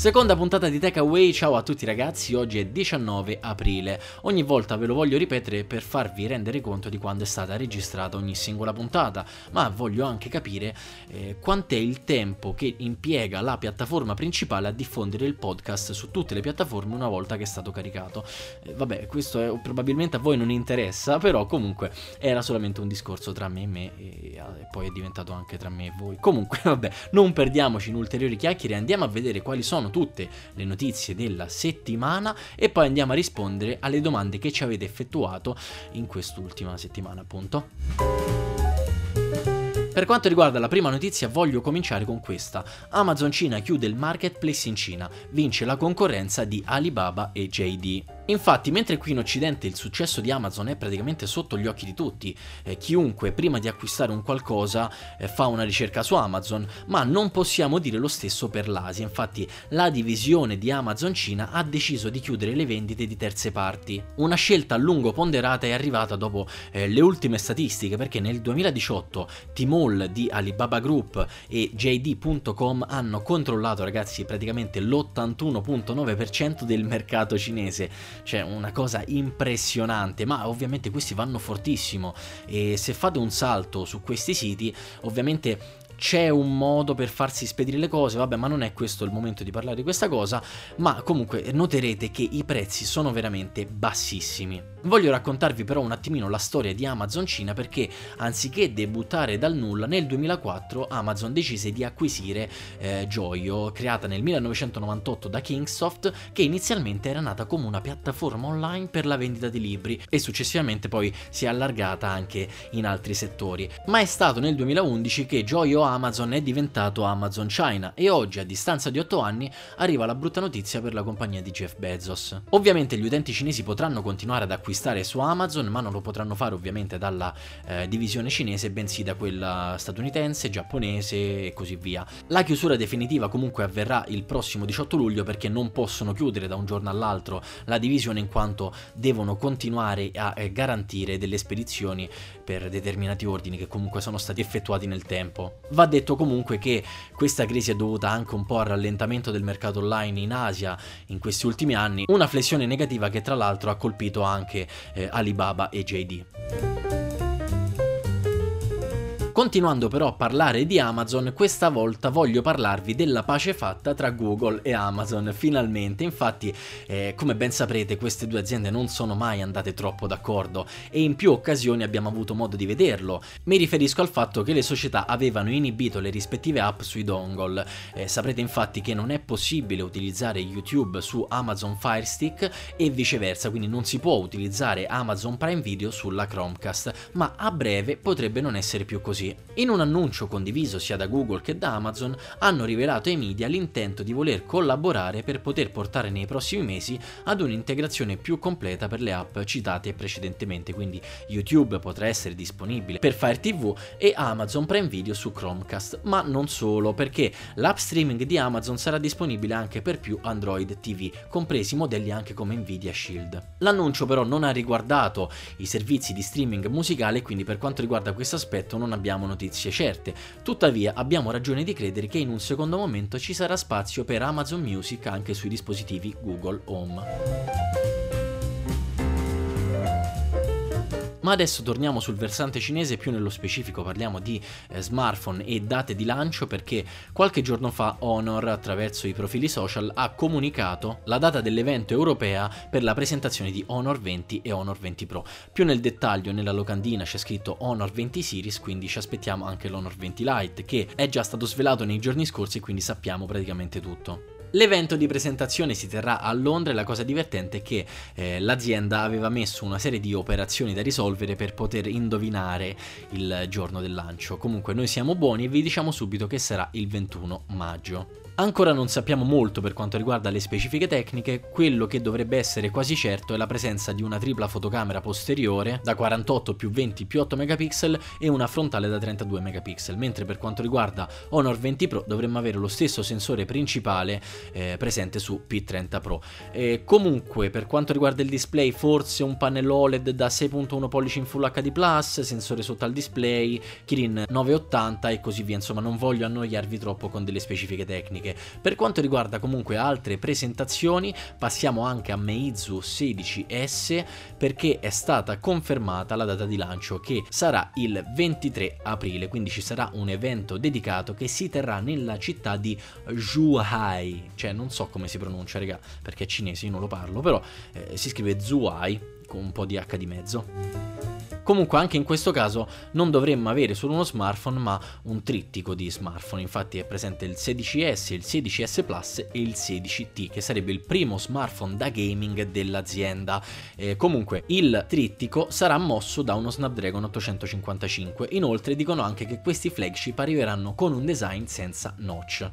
Seconda puntata di Takeaway, ciao a tutti ragazzi, oggi è 19 aprile. Ogni volta ve lo voglio ripetere per farvi rendere conto di quando è stata registrata ogni singola puntata, ma voglio anche capire eh, quant'è il tempo che impiega la piattaforma principale a diffondere il podcast su tutte le piattaforme una volta che è stato caricato. Eh, vabbè, questo è, probabilmente a voi non interessa, però comunque era solamente un discorso tra me e me e, e poi è diventato anche tra me e voi. Comunque, vabbè, non perdiamoci in ulteriori chiacchiere, andiamo a vedere quali sono tutte le notizie della settimana e poi andiamo a rispondere alle domande che ci avete effettuato in quest'ultima settimana appunto. Per quanto riguarda la prima notizia voglio cominciare con questa. Amazon Cina chiude il marketplace in Cina, vince la concorrenza di Alibaba e JD. Infatti, mentre qui in Occidente il successo di Amazon è praticamente sotto gli occhi di tutti, eh, chiunque prima di acquistare un qualcosa eh, fa una ricerca su Amazon, ma non possiamo dire lo stesso per l'Asia. Infatti, la divisione di Amazon Cina ha deciso di chiudere le vendite di terze parti. Una scelta a lungo ponderata è arrivata dopo eh, le ultime statistiche, perché nel 2018 Tmall di Alibaba Group e JD.com hanno controllato, ragazzi, praticamente l'81.9% del mercato cinese cioè una cosa impressionante, ma ovviamente questi vanno fortissimo. E se fate un salto su questi siti, ovviamente c'è un modo per farsi spedire le cose, vabbè, ma non è questo il momento di parlare di questa cosa, ma comunque noterete che i prezzi sono veramente bassissimi. Voglio raccontarvi però un attimino la storia di Amazon Cina perché anziché debuttare dal nulla nel 2004 Amazon decise di acquisire eh, Joyo, creata nel 1998 da Kingsoft, che inizialmente era nata come una piattaforma online per la vendita di libri e successivamente poi si è allargata anche in altri settori. Ma è stato nel 2011 che Joyo Amazon è diventato Amazon China e oggi a distanza di 8 anni arriva la brutta notizia per la compagnia di Jeff Bezos. Ovviamente gli utenti cinesi potranno continuare ad acquistare su Amazon, ma non lo potranno fare ovviamente dalla eh, divisione cinese, bensì da quella statunitense, giapponese e così via. La chiusura definitiva comunque avverrà il prossimo 18 luglio perché non possono chiudere da un giorno all'altro la divisione in quanto devono continuare a eh, garantire delle spedizioni per determinati ordini che comunque sono stati effettuati nel tempo. Va detto comunque che questa crisi è dovuta anche un po' al rallentamento del mercato online in Asia in questi ultimi anni, una flessione negativa che tra l'altro ha colpito anche eh, Alibaba e JD. Continuando però a parlare di Amazon, questa volta voglio parlarvi della pace fatta tra Google e Amazon, finalmente. Infatti, eh, come ben saprete, queste due aziende non sono mai andate troppo d'accordo e in più occasioni abbiamo avuto modo di vederlo. Mi riferisco al fatto che le società avevano inibito le rispettive app sui dongle. Eh, saprete infatti che non è possibile utilizzare YouTube su Amazon Firestick e viceversa, quindi non si può utilizzare Amazon Prime Video sulla Chromecast, ma a breve potrebbe non essere più così. In un annuncio condiviso sia da Google che da Amazon hanno rivelato ai media l'intento di voler collaborare per poter portare nei prossimi mesi ad un'integrazione più completa per le app citate precedentemente, quindi YouTube potrà essere disponibile per Fire TV e Amazon Prime Video su Chromecast, ma non solo, perché l'app streaming di Amazon sarà disponibile anche per più Android TV, compresi modelli anche come Nvidia Shield. L'annuncio però non ha riguardato i servizi di streaming musicale, quindi per quanto riguarda questo aspetto non abbiamo abbiamo notizie certe, tuttavia abbiamo ragione di credere che in un secondo momento ci sarà spazio per Amazon Music anche sui dispositivi Google Home. Ma adesso torniamo sul versante cinese, più nello specifico parliamo di eh, smartphone e date di lancio perché qualche giorno fa Honor attraverso i profili social ha comunicato la data dell'evento europea per la presentazione di Honor 20 e Honor 20 Pro. Più nel dettaglio nella locandina c'è scritto Honor 20 Series, quindi ci aspettiamo anche l'Honor 20 Lite che è già stato svelato nei giorni scorsi quindi sappiamo praticamente tutto. L'evento di presentazione si terrà a Londra e la cosa divertente è che eh, l'azienda aveva messo una serie di operazioni da risolvere per poter indovinare il giorno del lancio. Comunque noi siamo buoni e vi diciamo subito che sarà il 21 maggio. Ancora non sappiamo molto per quanto riguarda le specifiche tecniche, quello che dovrebbe essere quasi certo è la presenza di una tripla fotocamera posteriore da 48 più 20 più 8 megapixel e una frontale da 32 megapixel, mentre per quanto riguarda Honor 20 Pro dovremmo avere lo stesso sensore principale eh, presente su P30 Pro. E comunque per quanto riguarda il display forse un pannello OLED da 6.1 pollici in Full HD+, sensore sotto al display, Kirin 980 e così via, insomma non voglio annoiarvi troppo con delle specifiche tecniche tecniche. Per quanto riguarda comunque altre presentazioni, passiamo anche a Meizu 16S perché è stata confermata la data di lancio che sarà il 23 aprile, quindi ci sarà un evento dedicato che si terrà nella città di Zhuhai, cioè non so come si pronuncia, raga, perché è cinese, io non lo parlo, però eh, si scrive Zhuhai con un po' di H di mezzo. Comunque anche in questo caso non dovremmo avere solo uno smartphone ma un trittico di smartphone, infatti è presente il 16S, il 16S Plus e il 16T che sarebbe il primo smartphone da gaming dell'azienda. Eh, comunque il trittico sarà mosso da uno Snapdragon 855, inoltre dicono anche che questi flagship arriveranno con un design senza notch.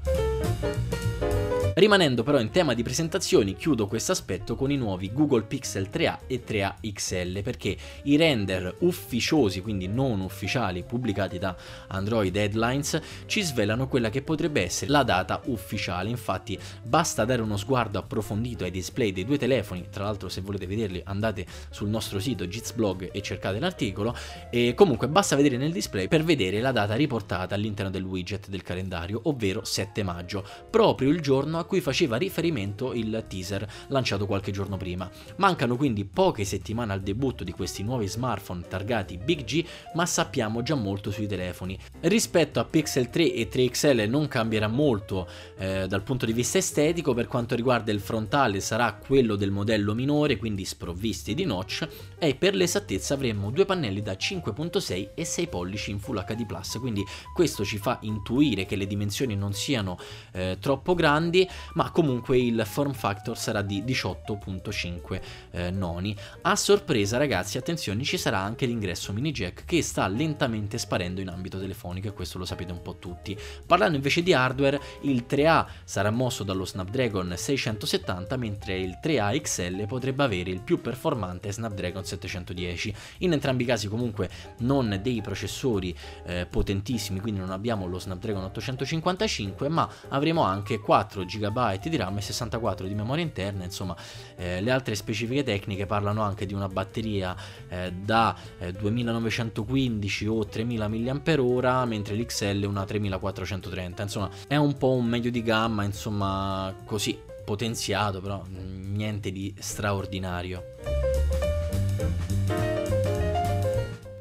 Rimanendo però in tema di presentazioni, chiudo questo aspetto con i nuovi Google Pixel 3a e 3a XL perché i render ufficiosi, quindi non ufficiali, pubblicati da Android Headlines, ci svelano quella che potrebbe essere la data ufficiale. Infatti basta dare uno sguardo approfondito ai display dei due telefoni, tra l'altro se volete vederli andate sul nostro sito Jitsblog e cercate l'articolo, e comunque basta vedere nel display per vedere la data riportata all'interno del widget del calendario, ovvero 7 maggio, proprio il giorno a cui faceva riferimento il teaser lanciato qualche giorno prima. Mancano quindi poche settimane al debutto di questi nuovi smartphone targati Big G, ma sappiamo già molto sui telefoni. Rispetto a Pixel 3 e 3 XL non cambierà molto eh, dal punto di vista estetico, per quanto riguarda il frontale sarà quello del modello minore, quindi sprovvisti di notch, e per l'esattezza avremo due pannelli da 5.6 e 6 pollici in Full HD+, quindi questo ci fa intuire che le dimensioni non siano eh, troppo grandi, ma comunque il form factor sarà di 18.5 eh, noni. A sorpresa ragazzi, attenzione, ci sarà anche l'ingresso mini jack che sta lentamente sparendo in ambito telefonico e questo lo sapete un po' tutti. Parlando invece di hardware, il 3A sarà mosso dallo Snapdragon 670 mentre il 3A XL potrebbe avere il più performante Snapdragon 710. In entrambi i casi comunque non dei processori eh, potentissimi, quindi non abbiamo lo Snapdragon 855, ma avremo anche 4 GB di RAM e 64 di memoria interna, insomma eh, le altre specifiche tecniche parlano anche di una batteria eh, da eh, 2915 o 3000 mAh, mentre l'XL una 3430, insomma è un po' un medio di gamma, insomma così potenziato, però niente di straordinario.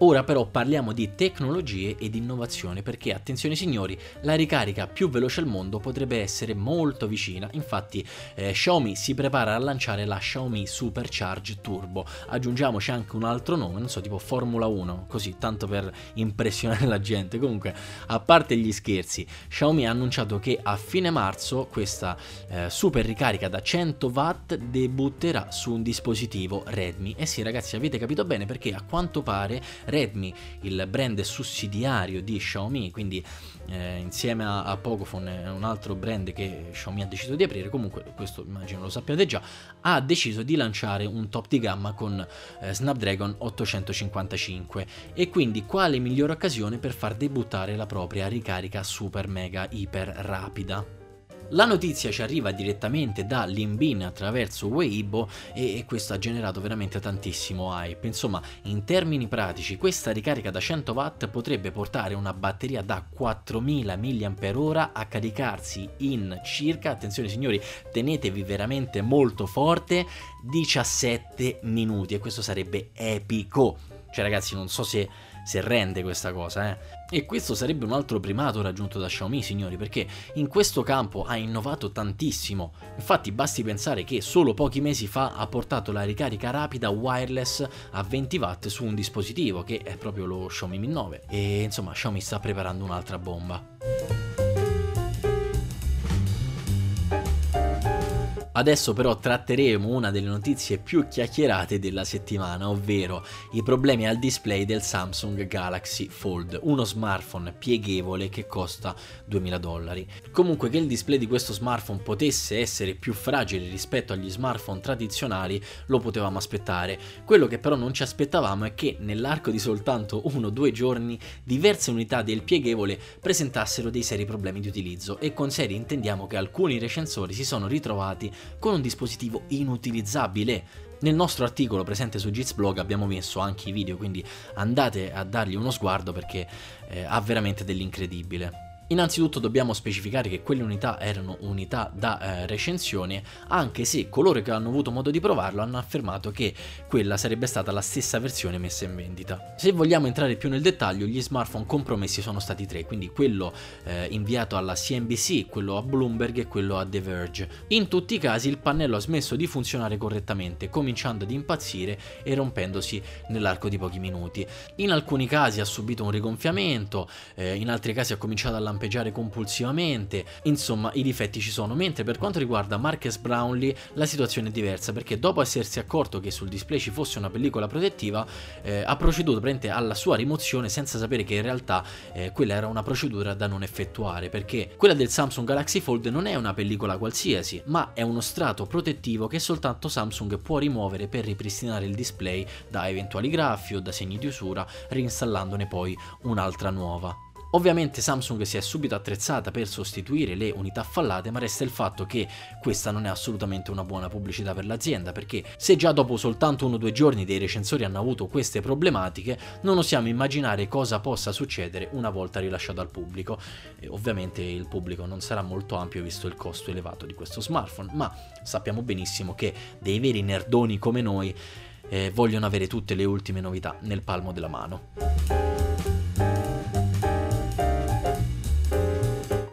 Ora però parliamo di tecnologie ed innovazione perché attenzione signori, la ricarica più veloce al mondo potrebbe essere molto vicina, infatti eh, Xiaomi si prepara a lanciare la Xiaomi Supercharge Turbo, aggiungiamoci anche un altro nome, non so tipo Formula 1, così tanto per impressionare la gente, comunque a parte gli scherzi, Xiaomi ha annunciato che a fine marzo questa eh, super ricarica da 100 watt debutterà su un dispositivo Redmi. E sì ragazzi avete capito bene perché a quanto pare Redmi, il brand sussidiario di Xiaomi, quindi eh, insieme a, a, Pocophone è un altro brand che Xiaomi ha deciso di aprire, comunque questo immagino lo sappiate già, ha deciso di lanciare un top di gamma con eh, Snapdragon 855 e quindi quale migliore occasione per far debuttare la propria ricarica super mega iper rapida. La notizia ci arriva direttamente da Limbin attraverso Weibo e questo ha generato veramente tantissimo hype. Insomma, in termini pratici, questa ricarica da 100 watt potrebbe portare una batteria da 4000 mAh a caricarsi in circa, attenzione signori, tenetevi veramente molto forte, 17 minuti e questo sarebbe epico. Cioè ragazzi, non so se se rende questa cosa, eh. E questo sarebbe un altro primato raggiunto da Xiaomi, signori, perché in questo campo ha innovato tantissimo. Infatti basti pensare che solo pochi mesi fa ha portato la ricarica rapida wireless a 20 watt su un dispositivo, che è proprio lo Xiaomi Mi 9. E insomma, Xiaomi sta preparando un'altra bomba. Adesso però tratteremo una delle notizie più chiacchierate della settimana, ovvero i problemi al display del Samsung Galaxy Fold, uno smartphone pieghevole che costa 2000 dollari. Comunque che il display di questo smartphone potesse essere più fragile rispetto agli smartphone tradizionali lo potevamo aspettare. Quello che però non ci aspettavamo è che nell'arco di soltanto uno o due giorni diverse unità del pieghevole presentassero dei seri problemi di utilizzo e con seri intendiamo che alcuni recensori si sono ritrovati con un dispositivo inutilizzabile. Nel nostro articolo presente su Jits Blog abbiamo messo anche i video, quindi andate a dargli uno sguardo perché eh, ha veramente dell'incredibile. Innanzitutto dobbiamo specificare che quelle unità erano unità da eh, recensione, anche se coloro che hanno avuto modo di provarlo hanno affermato che quella sarebbe stata la stessa versione messa in vendita. Se vogliamo entrare più nel dettaglio, gli smartphone compromessi sono stati tre, quindi quello eh, inviato alla CNBC, quello a Bloomberg e quello a The Verge. In tutti i casi il pannello ha smesso di funzionare correttamente, cominciando ad impazzire e rompendosi nell'arco di pochi minuti. In alcuni casi ha subito un rigonfiamento, eh, in altri casi ha cominciato a lampeggiare compulsivamente, insomma i difetti ci sono, mentre per quanto riguarda Marcus Brownlee la situazione è diversa perché dopo essersi accorto che sul display ci fosse una pellicola protettiva eh, ha proceduto alla sua rimozione senza sapere che in realtà eh, quella era una procedura da non effettuare perché quella del Samsung Galaxy Fold non è una pellicola qualsiasi ma è uno strato protettivo che soltanto Samsung può rimuovere per ripristinare il display da eventuali graffi o da segni di usura reinstallandone poi un'altra nuova. Ovviamente Samsung si è subito attrezzata per sostituire le unità fallate, ma resta il fatto che questa non è assolutamente una buona pubblicità per l'azienda, perché se già dopo soltanto uno o due giorni dei recensori hanno avuto queste problematiche, non osiamo immaginare cosa possa succedere una volta rilasciato al pubblico. E ovviamente il pubblico non sarà molto ampio visto il costo elevato di questo smartphone, ma sappiamo benissimo che dei veri nerdoni come noi eh, vogliono avere tutte le ultime novità nel palmo della mano.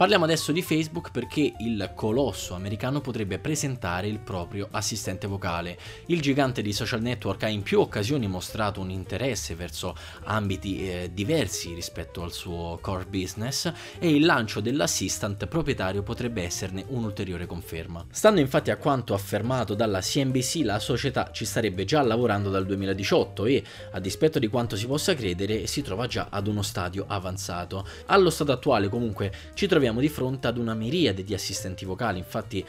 Parliamo adesso di Facebook perché il colosso americano potrebbe presentare il proprio assistente vocale. Il gigante di social network ha in più occasioni mostrato un interesse verso ambiti eh, diversi rispetto al suo core business e il lancio dell'assistant proprietario potrebbe esserne un'ulteriore conferma. Stando infatti a quanto affermato dalla CNBC, la società ci starebbe già lavorando dal 2018 e, a dispetto di quanto si possa credere, si trova già ad uno stadio avanzato. Allo stato attuale comunque ci troviamo troviamo di fronte ad una miriade di assistenti vocali, infatti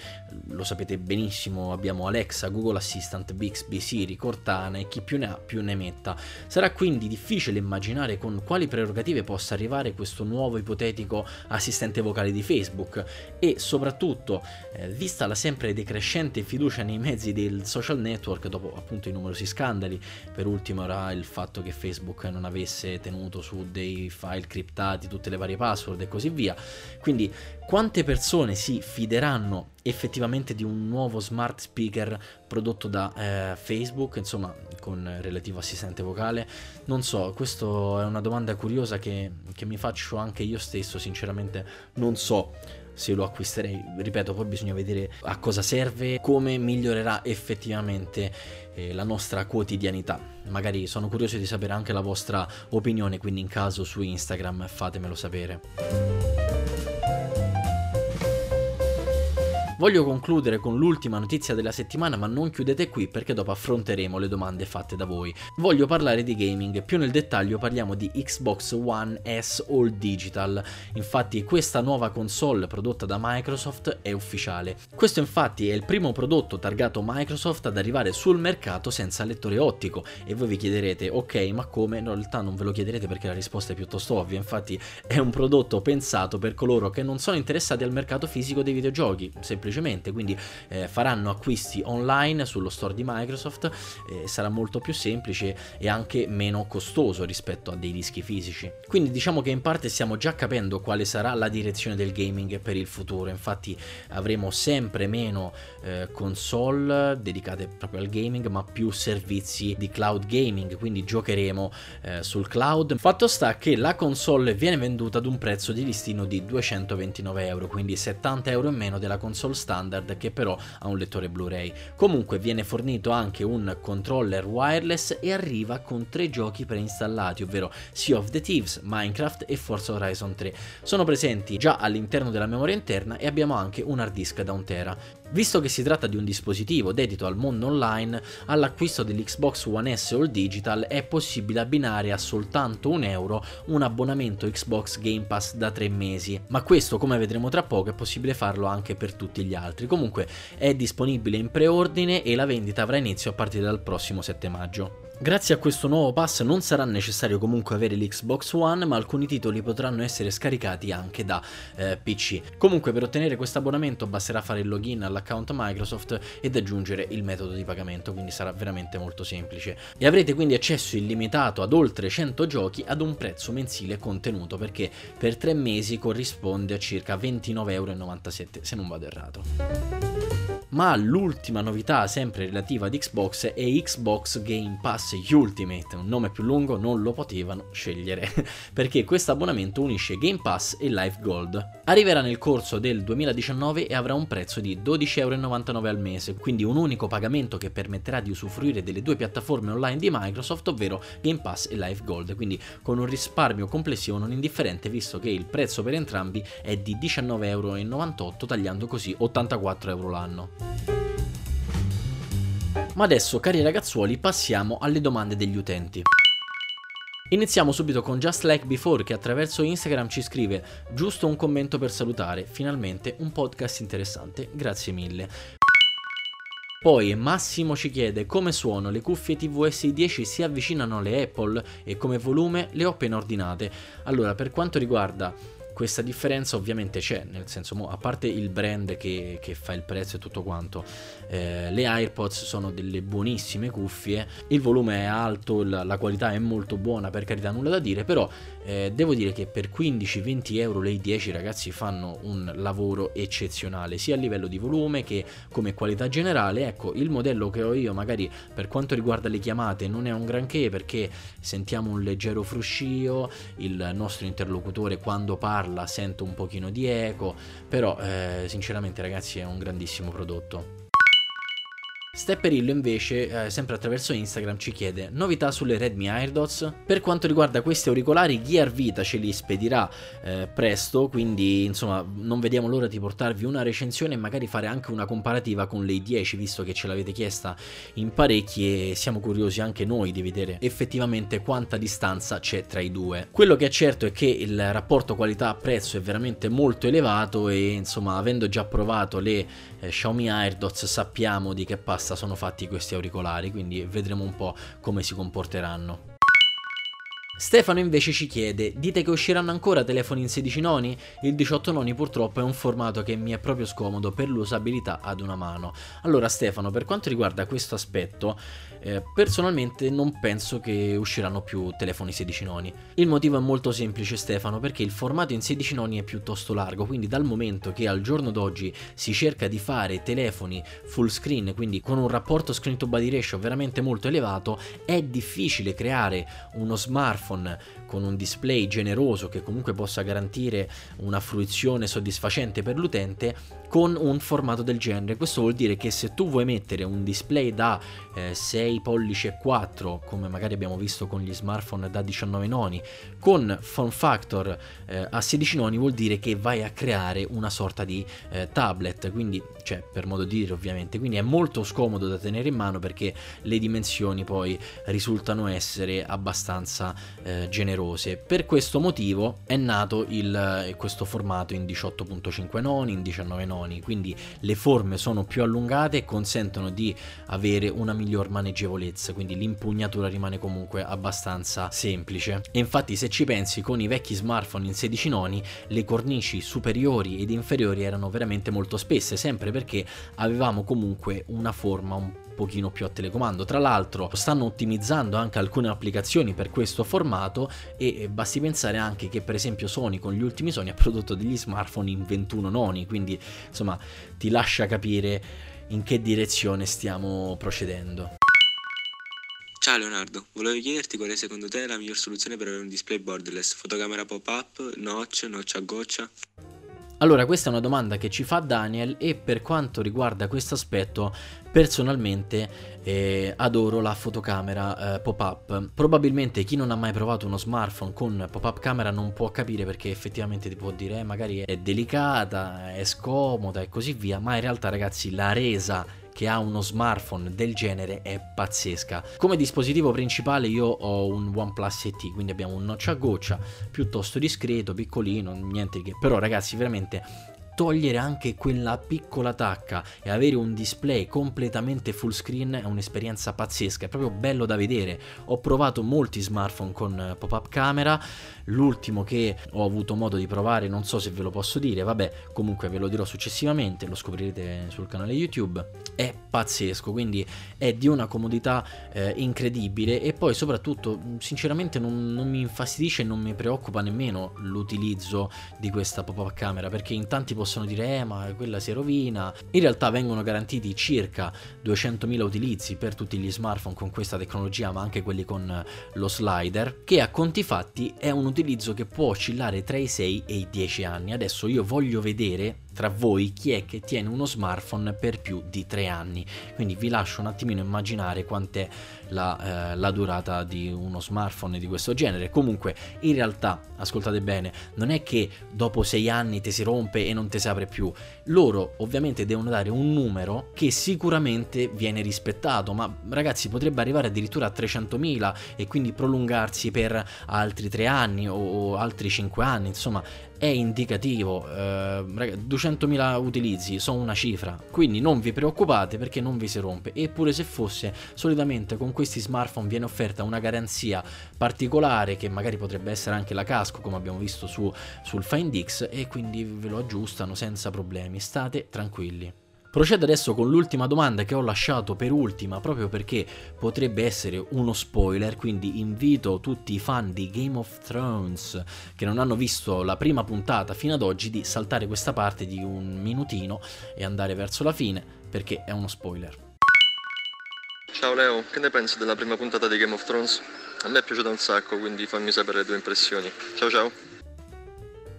lo sapete benissimo, abbiamo Alexa, Google Assistant, Bixby, Siri, Cortana e chi più ne ha più ne metta. Sarà quindi difficile immaginare con quali prerogative possa arrivare questo nuovo ipotetico assistente vocale di Facebook e soprattutto, eh, vista la sempre decrescente fiducia nei mezzi del social network dopo appunto i numerosi scandali, per ultimo era il fatto che Facebook non avesse tenuto su dei file criptati tutte le varie password e così via, quindi quante persone si fideranno effettivamente di un nuovo smart speaker prodotto da eh, Facebook, insomma, con relativo assistente vocale? Non so, questa è una domanda curiosa che, che mi faccio anche io stesso, sinceramente non so se lo acquisterei. Ripeto, poi bisogna vedere a cosa serve, come migliorerà effettivamente eh, la nostra quotidianità. Magari sono curioso di sapere anche la vostra opinione, quindi in caso su Instagram fatemelo sapere. Voglio concludere con l'ultima notizia della settimana, ma non chiudete qui perché dopo affronteremo le domande fatte da voi. Voglio parlare di gaming, più nel dettaglio parliamo di Xbox One S All Digital. Infatti questa nuova console prodotta da Microsoft è ufficiale. Questo infatti è il primo prodotto targato Microsoft ad arrivare sul mercato senza lettore ottico e voi vi chiederete ok ma come? No, in realtà non ve lo chiederete perché la risposta è piuttosto ovvia, infatti è un prodotto pensato per coloro che non sono interessati al mercato fisico dei videogiochi, semplicemente semplicemente, quindi eh, faranno acquisti online sullo store di Microsoft, eh, sarà molto più semplice e anche meno costoso rispetto a dei dischi fisici. Quindi diciamo che in parte stiamo già capendo quale sarà la direzione del gaming per il futuro, infatti avremo sempre meno eh, console dedicate proprio al gaming, ma più servizi di cloud gaming, quindi giocheremo eh, sul cloud. Fatto sta che la console viene venduta ad un prezzo di listino di 229 euro, quindi 70 euro in meno della console standard che però ha un lettore Blu-ray. Comunque viene fornito anche un controller wireless e arriva con tre giochi preinstallati, ovvero Sea of the Thieves, Minecraft e Forza Horizon 3. Sono presenti già all'interno della memoria interna e abbiamo anche un hard disk da 1 tera. Visto che si tratta di un dispositivo dedito al mondo online, all'acquisto dell'Xbox One S All Digital è possibile abbinare a soltanto un euro un abbonamento Xbox Game Pass da 3 mesi, ma questo come vedremo tra poco è possibile farlo anche per tutti gli altri. Comunque è disponibile in preordine e la vendita avrà inizio a partire dal prossimo 7 maggio. Grazie a questo nuovo pass non sarà necessario comunque avere l'Xbox One, ma alcuni titoli potranno essere scaricati anche da eh, PC. Comunque per ottenere questo abbonamento basterà fare il login all'account Microsoft ed aggiungere il metodo di pagamento, quindi sarà veramente molto semplice. E avrete quindi accesso illimitato ad oltre 100 giochi ad un prezzo mensile contenuto, perché per 3 mesi corrisponde a circa 29,97€ se non vado errato ma l'ultima novità sempre relativa ad Xbox è Xbox Game Pass Ultimate, un nome più lungo non lo potevano scegliere, perché questo abbonamento unisce Game Pass e Live Gold. Arriverà nel corso del 2019 e avrà un prezzo di 12,99€ al mese, quindi un unico pagamento che permetterà di usufruire delle due piattaforme online di Microsoft, ovvero Game Pass e Live Gold, quindi con un risparmio complessivo non indifferente visto che il prezzo per entrambi è di 19,98€ tagliando così 84€ l'anno. Ma adesso, cari ragazzuoli, passiamo alle domande degli utenti. Iniziamo subito con Just Like Before che attraverso Instagram ci scrive giusto un commento per salutare, finalmente un podcast interessante, grazie mille. Poi Massimo ci chiede come suono le cuffie TVS 10 si avvicinano alle Apple e come volume le ho appena ordinate. Allora per quanto riguarda questa differenza ovviamente c'è, nel senso, a parte il brand che, che fa il prezzo e tutto quanto, eh, le AirPods sono delle buonissime cuffie, il volume è alto, la, la, qualità è molto buona, per carità nulla da dire, però eh, devo dire che per 15-20 euro le i10 ragazzi fanno un lavoro eccezionale, sia a livello di volume che come qualità generale, ecco, il modello che ho io magari per quanto riguarda le chiamate non è un granché perché sentiamo un leggero fruscio, il nostro interlocutore quando parla sento un pochino di eco, però eh, sinceramente ragazzi è un grandissimo prodotto. Stepperillo invece, eh, sempre attraverso Instagram, ci chiede novità sulle Redmi AirDots. Per quanto riguarda questi auricolari, Gear Vita ce li spedirà eh, presto, quindi insomma non vediamo l'ora di portarvi una recensione e magari fare anche una comparativa con le 10, visto che ce l'avete chiesta in parecchi e siamo curiosi anche noi di vedere effettivamente quanta distanza c'è tra i due. Quello che è certo è che il rapporto qualità-prezzo è veramente molto elevato e insomma avendo già provato le eh, Xiaomi AirDots sappiamo di che passa pasta sono fatti questi auricolari, quindi vedremo un po' come si comporteranno. Stefano invece ci chiede, dite che usciranno ancora telefoni in 16 noni? Il 18 noni purtroppo è un formato che mi è proprio scomodo per l'usabilità ad una mano. Allora Stefano, per quanto riguarda questo aspetto, eh, personalmente non penso che usciranno più telefoni 16 noni. Il motivo è molto semplice Stefano, perché il formato in 16 noni è piuttosto largo, quindi dal momento che al giorno d'oggi si cerca di fare telefoni full screen, quindi con un rapporto screen to body ratio veramente molto elevato, è difficile creare uno smartphone con un display generoso che comunque possa garantire una fruizione soddisfacente per l'utente con un formato del genere. Questo vuol dire che se tu vuoi mettere un display da eh, 6 pollici e 4, come magari abbiamo visto con gli smartphone da 19 noni, con form factor eh, a 16 noni vuol dire che vai a creare una sorta di eh, tablet, quindi cioè per modo di dire ovviamente, quindi è molto scomodo da tenere in mano perché le dimensioni poi risultano essere abbastanza eh, generose. Per questo motivo è nato il, eh, questo formato in 18.5 noni, in 19 noni quindi le forme sono più allungate e consentono di avere una miglior maneggevolezza, quindi l'impugnatura rimane comunque abbastanza semplice. E infatti se ci pensi con i vecchi smartphone in 16 noni, le cornici superiori ed inferiori erano veramente molto spesse, sempre perché avevamo comunque una forma un pochino più a telecomando. Tra l'altro stanno ottimizzando anche alcune applicazioni per questo formato e basti pensare anche che per esempio Sony con gli ultimi Sony ha prodotto degli smartphone in 21 noni, quindi insomma ti lascia capire in che direzione stiamo procedendo. Ciao Leonardo, volevo chiederti qual è secondo te la miglior soluzione per avere un display borderless, fotocamera pop-up, notch, notch a goccia? Allora, questa è una domanda che ci fa Daniel e per quanto riguarda questo aspetto, personalmente eh, adoro la fotocamera eh, pop-up. Probabilmente chi non ha mai provato uno smartphone con pop-up camera non può capire perché effettivamente ti può dire eh, magari è delicata, è scomoda e così via, ma in realtà ragazzi la resa che ha uno smartphone del genere è pazzesca. Come dispositivo principale io ho un OnePlus ET, quindi abbiamo un notch a goccia piuttosto discreto, piccolino, niente di che. Però ragazzi veramente togliere anche quella piccola tacca e avere un display completamente full screen è un'esperienza pazzesca, è proprio bello da vedere. Ho provato molti smartphone con eh, pop-up camera, l'ultimo che ho avuto modo di provare, non so se ve lo posso dire, vabbè, comunque ve lo dirò successivamente, lo scoprirete sul canale YouTube, è pazzesco, quindi è di una comodità eh, incredibile e poi soprattutto sinceramente non, non mi infastidisce e non mi preoccupa nemmeno l'utilizzo di questa pop-up camera perché in tanti possono dire eh ma quella si rovina, in realtà vengono garantiti circa 200.000 utilizzi per tutti gli smartphone con questa tecnologia ma anche quelli con lo slider che a conti fatti è un utilizzo che può oscillare tra i 6 e i 10 anni. Adesso io voglio vedere tra voi chi è che tiene uno smartphone per più di 3 anni. Quindi vi lascio un attimino immaginare quant'è la, eh, la, durata di uno smartphone di questo genere. Comunque, in realtà, ascoltate bene, non è che dopo 6 anni ti si rompe e non ti si apre più. Loro ovviamente devono dare un numero che sicuramente viene rispettato, ma ragazzi potrebbe arrivare addirittura a 300.000 e quindi prolungarsi per altri 3 anni o, altri 5 anni, insomma è indicativo, eh, 200.000 utilizzi sono una cifra, quindi non vi preoccupate perché non vi si rompe, eppure se fosse solitamente con questi smartphone viene offerta una garanzia particolare che magari potrebbe essere anche la casco come abbiamo visto su, sul X e quindi ve lo aggiustano senza problemi, state tranquilli. Procedo adesso con l'ultima domanda che ho lasciato per ultima proprio perché potrebbe essere uno spoiler, quindi invito tutti i fan di Game of Thrones che non hanno visto la prima puntata fino ad oggi di saltare questa parte di un minutino e andare verso la fine perché è uno spoiler. Ciao Leo, che ne pensi della prima puntata di Game of Thrones? A me è piaciuta un sacco, quindi fammi sapere le tue impressioni. Ciao ciao!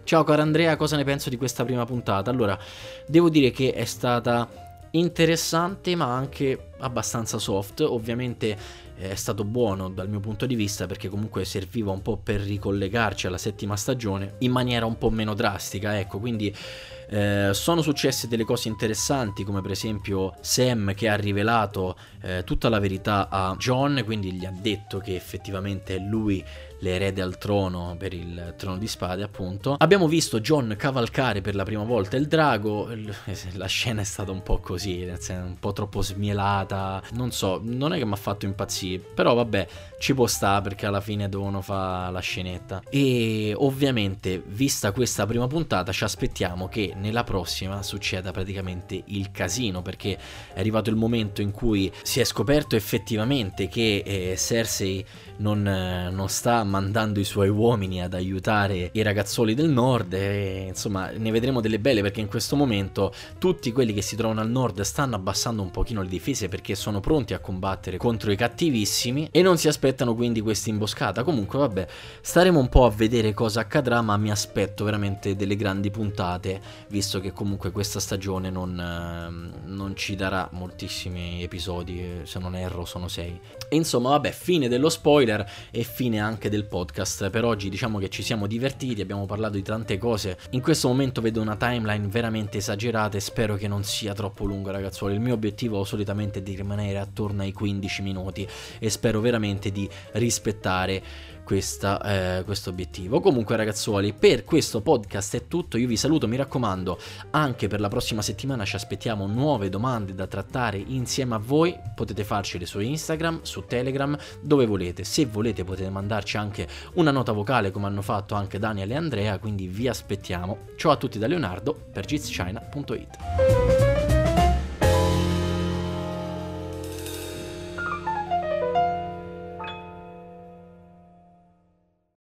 Ciao caro Andrea, cosa ne penso di questa prima puntata? Allora, devo dire che è stata interessante ma anche abbastanza soft, ovviamente eh, è stato buono dal mio punto di vista perché comunque serviva un po' per ricollegarci alla settima stagione in maniera un po' meno drastica, ecco, quindi eh, sono successe delle cose interessanti come per esempio Sam che ha rivelato eh, tutta la verità a John, quindi gli ha detto che effettivamente è lui l'erede al trono per il trono di spade appunto. Abbiamo visto John cavalcare per la prima volta il drago, la scena è stata un po' così, un po' troppo smielata, non so, non è che mi ha fatto impazzire, però vabbè, ci può stare perché alla fine devono fare la scenetta. E ovviamente, vista questa prima puntata, ci aspettiamo che nella prossima succeda praticamente il casino, perché è arrivato il momento in cui si è scoperto effettivamente che eh, Cersei non, eh, non, sta mandando i suoi uomini ad aiutare i ragazzoli del nord e insomma ne vedremo delle belle perché in questo momento tutti quelli che si trovano al nord stanno abbassando un pochino le difese perché sono pronti a combattere contro i cattivissimi e non si aspettano quindi questa imboscata. Comunque vabbè staremo un po' a vedere cosa accadrà ma mi aspetto veramente delle grandi puntate visto che comunque questa stagione non, ehm, non ci darà moltissimi episodi eh, se non erro sono sei. E insomma vabbè fine dello spoiler e fine anche del podcast. Per oggi diciamo che ci siamo divertiti, abbiamo parlato di tante cose. In questo momento vedo una timeline veramente esagerata e spero che non sia troppo lunga ragazzuoli. Il mio obiettivo solitamente è di rimanere attorno ai 15 minuti e spero veramente di rispettare questa, eh, questo obiettivo. Comunque ragazzuoli, per questo podcast è tutto, io vi saluto, mi raccomando, anche per la prossima settimana ci aspettiamo nuove domande da trattare insieme a voi, potete farcele su Instagram, su Telegram, dove volete. Se volete potete mandarci anche una nota vocale come hanno fatto anche Daniel e Andrea, quindi vi aspettiamo. Ciao a tutti da Leonardo per gizchina.it.